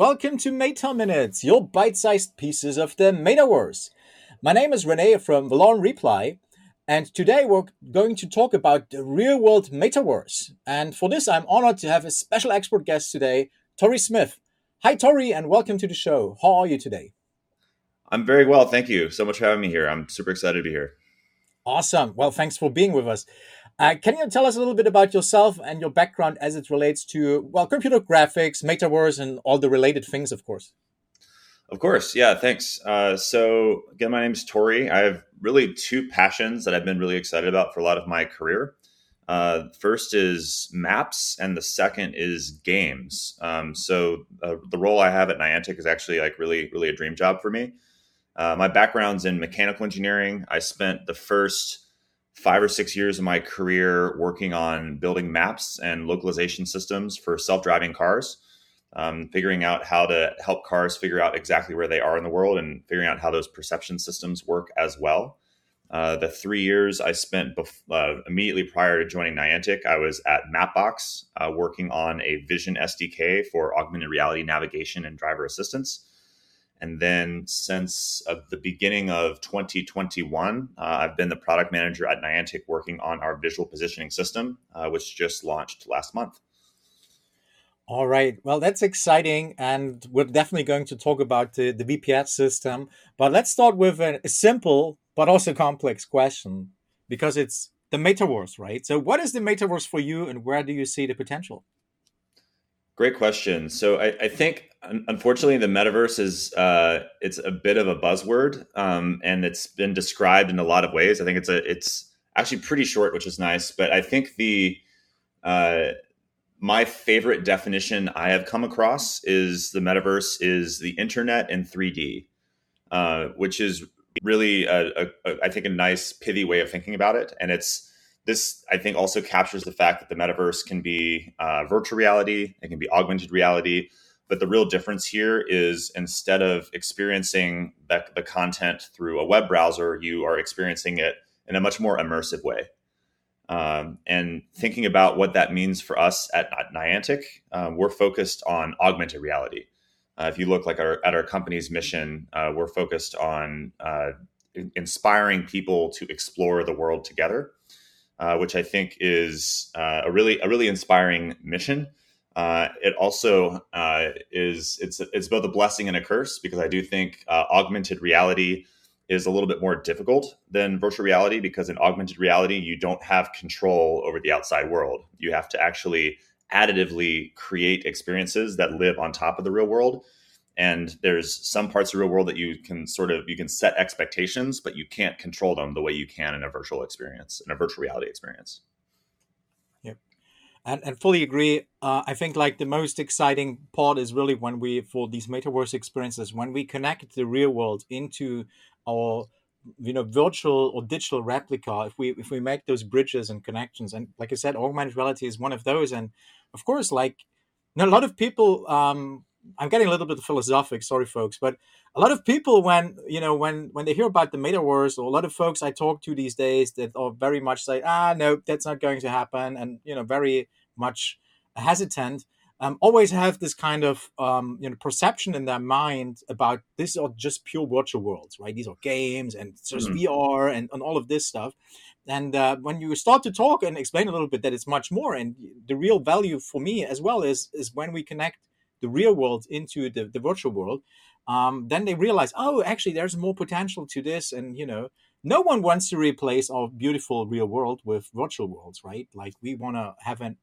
Welcome to Meta Minutes, your bite sized pieces of the Metaverse. My name is Rene from Valorem Reply, and today we're going to talk about the real world Metaverse. And for this, I'm honored to have a special expert guest today, Tory Smith. Hi, Tory, and welcome to the show. How are you today? I'm very well. Thank you so much for having me here. I'm super excited to be here. Awesome. Well, thanks for being with us. Uh, can you tell us a little bit about yourself and your background as it relates to, well, computer graphics, metaverse, and all the related things, of course? Of course. Yeah, thanks. Uh, so, again, my name is Tory. I have really two passions that I've been really excited about for a lot of my career. Uh, first is maps, and the second is games. Um, so, uh, the role I have at Niantic is actually like really, really a dream job for me. Uh, my background's in mechanical engineering. I spent the first five or six years of my career working on building maps and localization systems for self-driving cars um, figuring out how to help cars figure out exactly where they are in the world and figuring out how those perception systems work as well. Uh, the three years i spent bef- uh, immediately prior to joining niantic i was at mapbox uh, working on a vision sdk for augmented reality navigation and driver assistance and then since uh, the beginning of 2021, uh, I've been the product manager at Niantic working on our visual positioning system, uh, which just launched last month. All right. Well, that's exciting. And we're definitely going to talk about the, the VPS system. But let's start with a, a simple but also complex question because it's the metaverse, right? So, what is the metaverse for you and where do you see the potential? Great question. So, I, I think unfortunately the metaverse is uh, it's a bit of a buzzword um, and it's been described in a lot of ways. I think it's a it's actually pretty short which is nice but i think the uh, my favorite definition i have come across is the metaverse is the internet in 3d uh, which is really a, a, I think a nice pithy way of thinking about it. And it's this i think also captures the fact that the metaverse can be uh, virtual reality it can be augmented reality but the real difference here is instead of experiencing the, the content through a web browser, you are experiencing it in a much more immersive way. Um, and thinking about what that means for us at, at Niantic, um, we're focused on augmented reality. Uh, if you look like our, at our company's mission, uh, we're focused on uh, inspiring people to explore the world together, uh, which I think is uh, a really a really inspiring mission. Uh, it also uh, is it's it's both a blessing and a curse because I do think uh, augmented reality is a little bit more difficult than virtual reality because in augmented reality you don't have control over the outside world. You have to actually additively create experiences that live on top of the real world. And there's some parts of the real world that you can sort of you can set expectations, but you can't control them the way you can in a virtual experience, in a virtual reality experience and, and fully agree. Uh, I think like the most exciting part is really when we for these metaverse experiences when we connect the real world into our you know virtual or digital replica if we if we make those bridges and connections and like i said augmented reality is one of those and of course like you know, a lot of people um i'm getting a little bit philosophic sorry folks but a lot of people when you know when when they hear about the metaverse or a lot of folks i talk to these days that are very much say ah no that's not going to happen and you know very much hesitant um, always have this kind of um, you know perception in their mind about this are just pure virtual worlds right these are games and just mm-hmm. vr and, and all of this stuff and uh, when you start to talk and explain a little bit that it's much more and the real value for me as well is is when we connect the real world into the, the virtual world um, then they realize, oh, actually, there's more potential to this. And, you know, no one wants to replace our beautiful real world with virtual worlds, right? Like we want to have an,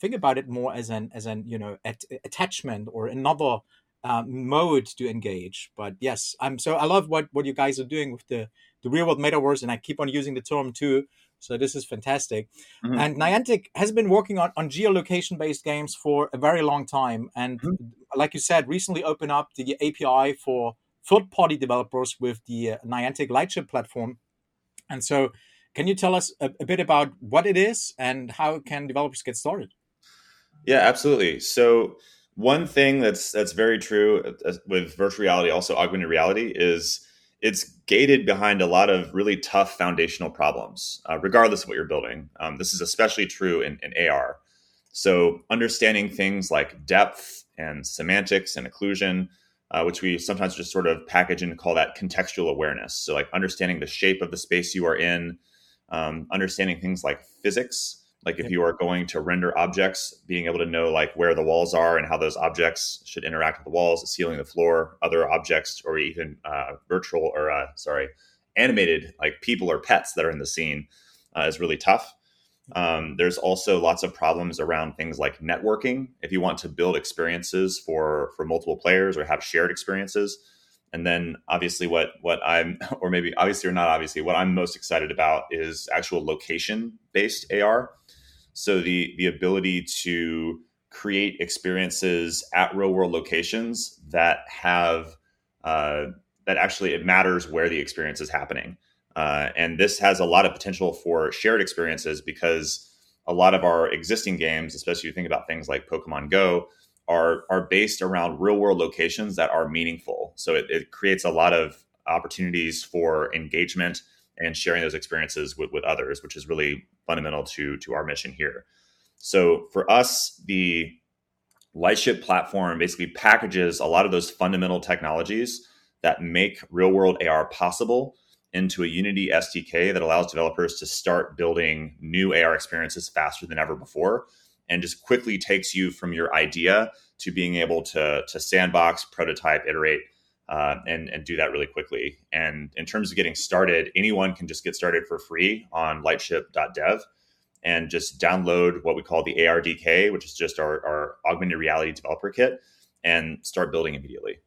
think about it more as an, as an, you know, at, attachment or another uh, mode to engage. But yes, I'm so I love what, what you guys are doing with the, the real world metaverse. And I keep on using the term too so this is fantastic. Mm-hmm. And Niantic has been working on, on geolocation based games for a very long time. And mm-hmm. like you said, recently opened up the API for third party developers with the uh, Niantic Lightship platform. And so, can you tell us a, a bit about what it is and how can developers get started? Yeah, absolutely. So, one thing that's that's very true uh, with virtual reality, also augmented reality, is it's gated behind a lot of really tough foundational problems, uh, regardless of what you're building. Um, this is especially true in, in AR. So, understanding things like depth and semantics and occlusion, uh, which we sometimes just sort of package and call that contextual awareness. So, like understanding the shape of the space you are in, um, understanding things like physics, like if you are going to render objects being able to know like where the walls are and how those objects should interact with the walls the ceiling the floor other objects or even uh, virtual or uh, sorry animated like people or pets that are in the scene uh, is really tough. Um, there's also lots of problems around things like networking. If you want to build experiences for for multiple players or have shared experiences and then obviously what what i'm or maybe obviously or not obviously what i'm most excited about is actual location based ar so the the ability to create experiences at real world locations that have uh, that actually it matters where the experience is happening. Uh, and this has a lot of potential for shared experiences because a lot of our existing games, especially if you think about things like Pokemon Go, are are based around real world locations that are meaningful. So it, it creates a lot of opportunities for engagement and sharing those experiences with, with others, which is really fundamental to to our mission here. So for us, the Lightship platform basically packages a lot of those fundamental technologies that make real world AR possible into a Unity SDK that allows developers to start building new AR experiences faster than ever before and just quickly takes you from your idea to being able to, to sandbox, prototype, iterate, uh, and, and do that really quickly. And in terms of getting started, anyone can just get started for free on lightship.dev and just download what we call the ARDK, which is just our, our augmented reality developer kit, and start building immediately.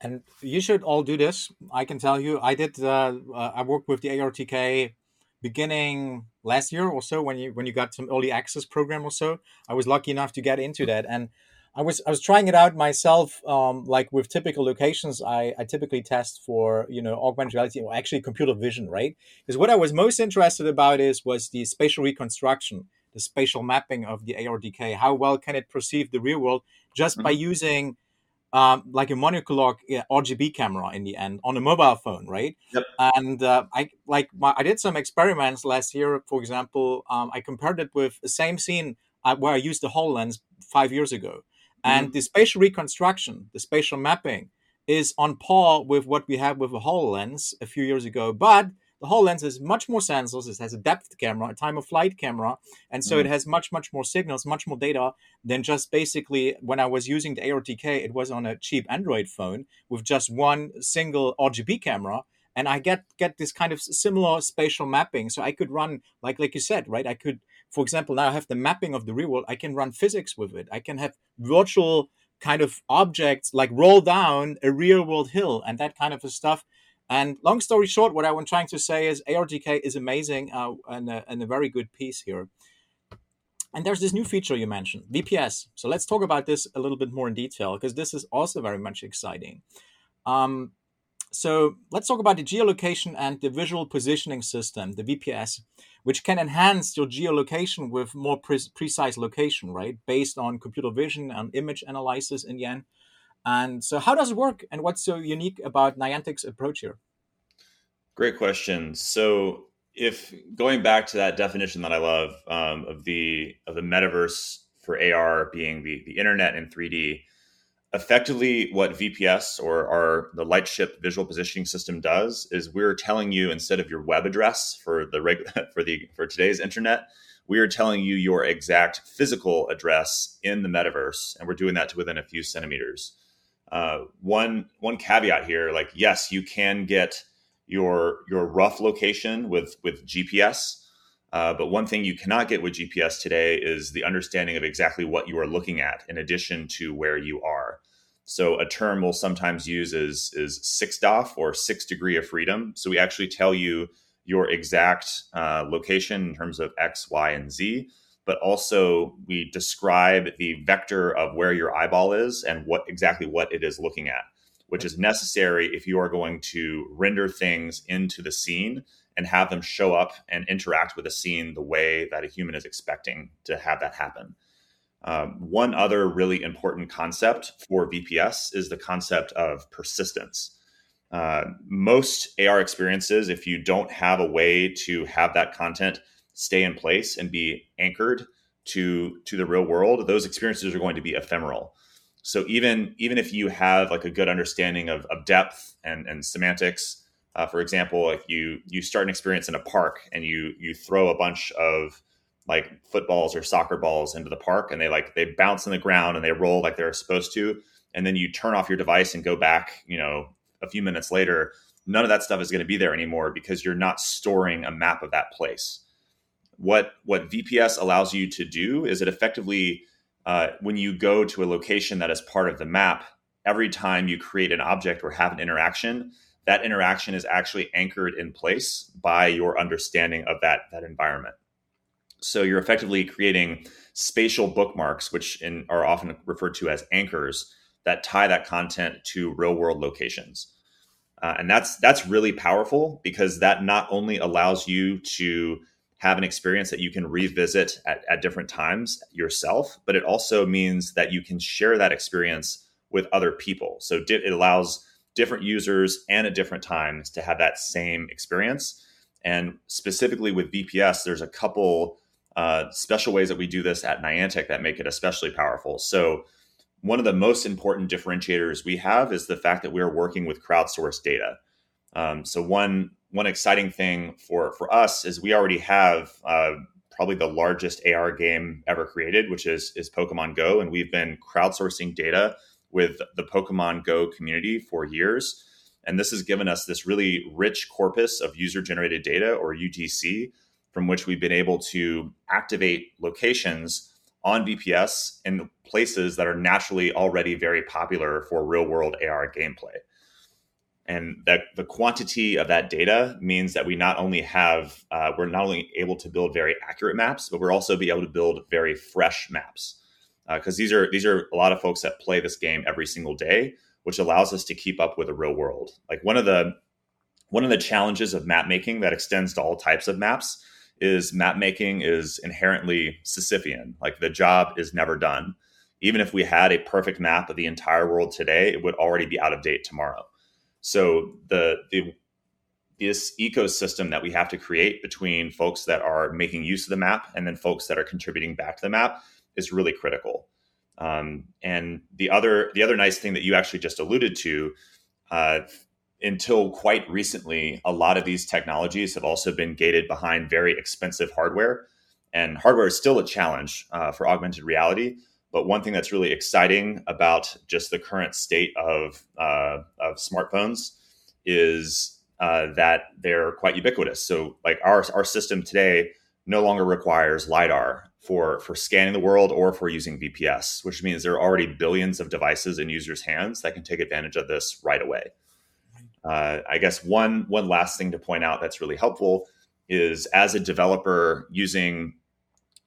And you should all do this. I can tell you, I did. Uh, uh, I worked with the ARDK beginning last year or so when you when you got some early access program or so. I was lucky enough to get into that, and I was I was trying it out myself. Um, like with typical locations, I, I typically test for you know augmented reality or actually computer vision, right? Because what I was most interested about is was the spatial reconstruction, the spatial mapping of the ARDK. How well can it perceive the real world just mm-hmm. by using um, like a monocular RGB camera in the end on a mobile phone, right? Yep. And uh, I like my, I did some experiments last year. For example, um, I compared it with the same scene uh, where I used the HoloLens five years ago and mm-hmm. the spatial reconstruction, the spatial mapping, is on par with what we had with the HoloLens a few years ago. But the HoloLens has much more sensors. It has a depth camera, a time of flight camera, and so mm. it has much, much more signals, much more data than just basically when I was using the ARDK, it was on a cheap Android phone with just one single RGB camera. And I get get this kind of similar spatial mapping. So I could run, like like you said, right? I could for example, now I have the mapping of the real world. I can run physics with it. I can have virtual kind of objects like roll down a real world hill and that kind of stuff. And long story short, what I was trying to say is ARDK is amazing uh, and, a, and a very good piece here. And there's this new feature you mentioned, VPS. So let's talk about this a little bit more in detail because this is also very much exciting. Um, so let's talk about the geolocation and the visual positioning system, the VPS which can enhance your geolocation with more pre- precise location, right? Based on computer vision and image analysis in the end. And so, how does it work, and what's so unique about Niantic's approach here? Great question. So, if going back to that definition that I love um, of the of the metaverse for AR being the the internet in 3D, effectively what VPS or our the Lightship visual positioning system does is we're telling you instead of your web address for the reg- for the for today's internet, we are telling you your exact physical address in the metaverse, and we're doing that to within a few centimeters. Uh, one one caveat here, like yes, you can get your your rough location with with GPS. Uh, but one thing you cannot get with GPS today is the understanding of exactly what you are looking at in addition to where you are. So a term we'll sometimes use is is six DOF or six degree of freedom. So we actually tell you your exact uh, location in terms of X, Y, and Z, but also we describe the vector of where your eyeball is and what exactly what it is looking at, which is necessary if you are going to render things into the scene and have them show up and interact with the scene the way that a human is expecting to have that happen. Um, one other really important concept for VPS is the concept of persistence. Uh, most AR experiences, if you don't have a way to have that content stay in place and be anchored to to the real world, those experiences are going to be ephemeral. So even even if you have like a good understanding of, of depth and, and semantics, uh, for example, if you you start an experience in a park and you you throw a bunch of like footballs or soccer balls into the park and they like they bounce on the ground and they roll like they're supposed to, and then you turn off your device and go back, you know, a few minutes later, none of that stuff is going to be there anymore because you're not storing a map of that place. What what VPS allows you to do is it effectively uh, when you go to a location that is part of the map, every time you create an object or have an interaction, that interaction is actually anchored in place by your understanding of that that environment. So you're effectively creating spatial bookmarks, which in, are often referred to as anchors, that tie that content to real world locations. Uh, and that's that's really powerful because that not only allows you to have an experience that you can revisit at, at different times yourself, but it also means that you can share that experience with other people. So it allows different users and at different times to have that same experience. And specifically with VPS, there's a couple uh, special ways that we do this at Niantic that make it especially powerful. So one of the most important differentiators we have is the fact that we are working with crowdsourced data. Um, so one one exciting thing for for us is we already have uh, probably the largest AR game ever created, which is is Pokemon Go, and we've been crowdsourcing data with the Pokemon Go community for years. And this has given us this really rich corpus of user generated data or UGC from which we've been able to activate locations on VPS in places that are naturally already very popular for real world AR gameplay. And that the quantity of that data means that we not only have, uh, we're not only able to build very accurate maps, but we're also be able to build very fresh maps. Because uh, these are these are a lot of folks that play this game every single day, which allows us to keep up with the real world. Like one of the one of the challenges of map making that extends to all types of maps is map making is inherently Sisyphean. Like the job is never done. Even if we had a perfect map of the entire world today, it would already be out of date tomorrow. So the the this ecosystem that we have to create between folks that are making use of the map and then folks that are contributing back to the map is really critical. Um, and the other the other nice thing that you actually just alluded to uh, until quite recently, a lot of these technologies have also been gated behind very expensive hardware. And hardware is still a challenge uh, for augmented reality. But one thing that's really exciting about just the current state of, uh, of smartphones is uh, that they're quite ubiquitous. So, like our, our system today no longer requires LiDAR for, for scanning the world or for using VPS, which means there are already billions of devices in users' hands that can take advantage of this right away. Uh, I guess one one last thing to point out that's really helpful is as a developer using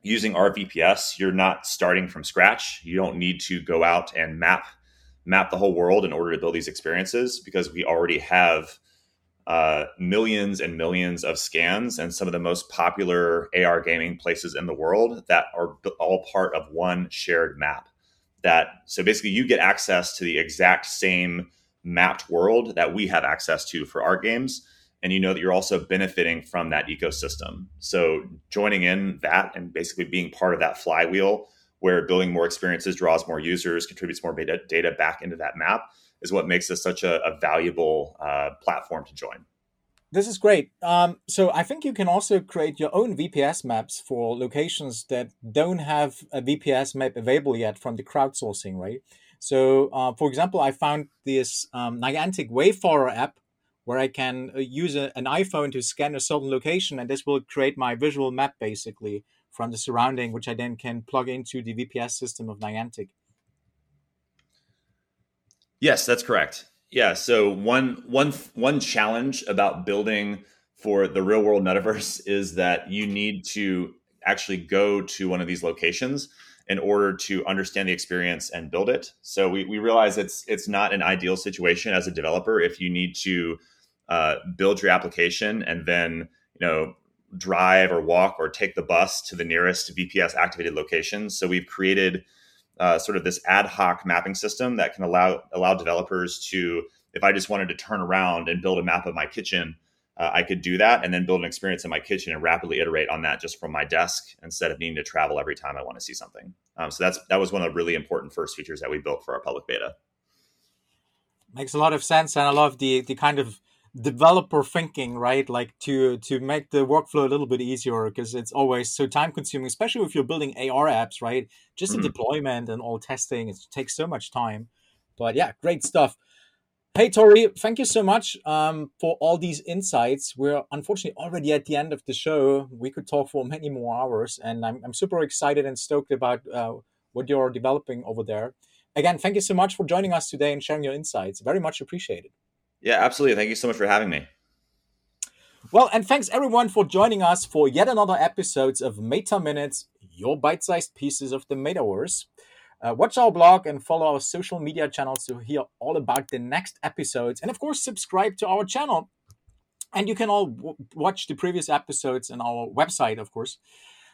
using our VPS, you're not starting from scratch. You don't need to go out and map map the whole world in order to build these experiences because we already have uh, millions and millions of scans and some of the most popular AR gaming places in the world that are all part of one shared map. That so basically you get access to the exact same mapped world that we have access to for our games and you know that you're also benefiting from that ecosystem so joining in that and basically being part of that flywheel where building more experiences draws more users contributes more data, data back into that map is what makes this such a, a valuable uh, platform to join this is great. Um, so I think you can also create your own VPS maps for locations that don't have a VPS map available yet from the crowdsourcing, right? So, uh, for example, I found this um, Niantic Wayfarer app where I can uh, use a, an iPhone to scan a certain location, and this will create my visual map basically from the surrounding, which I then can plug into the VPS system of Niantic. Yes, that's correct. Yeah. So one one one challenge about building for the real world metaverse is that you need to actually go to one of these locations in order to understand the experience and build it. So we, we realize it's it's not an ideal situation as a developer if you need to uh, build your application and then you know drive or walk or take the bus to the nearest VPS activated location. So we've created uh, sort of this ad hoc mapping system that can allow allow developers to if I just wanted to turn around and build a map of my kitchen. Uh, I could do that and then build an experience in my kitchen and rapidly iterate on that just from my desk instead of needing to travel every time I want to see something. Um, so that's that was one of the really important first features that we built for our public beta. Makes a lot of sense, and I love the the kind of developer thinking, right? Like to to make the workflow a little bit easier because it's always so time consuming, especially if you're building AR apps, right? Just mm-hmm. the deployment and all testing, it takes so much time. But yeah, great stuff. Hey, Tory, thank you so much um, for all these insights. We're unfortunately already at the end of the show. We could talk for many more hours, and I'm, I'm super excited and stoked about uh, what you're developing over there. Again, thank you so much for joining us today and sharing your insights. Very much appreciated. Yeah, absolutely. Thank you so much for having me. Well, and thanks everyone for joining us for yet another episodes of Meta Minutes, your bite-sized pieces of the Metaverse. Uh, watch our blog and follow our social media channels to hear all about the next episodes. And of course, subscribe to our channel. And you can all w- watch the previous episodes on our website, of course.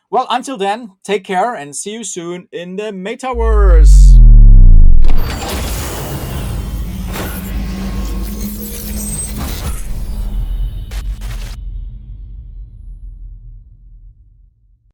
Well, until then, take care and see you soon in the metaverse.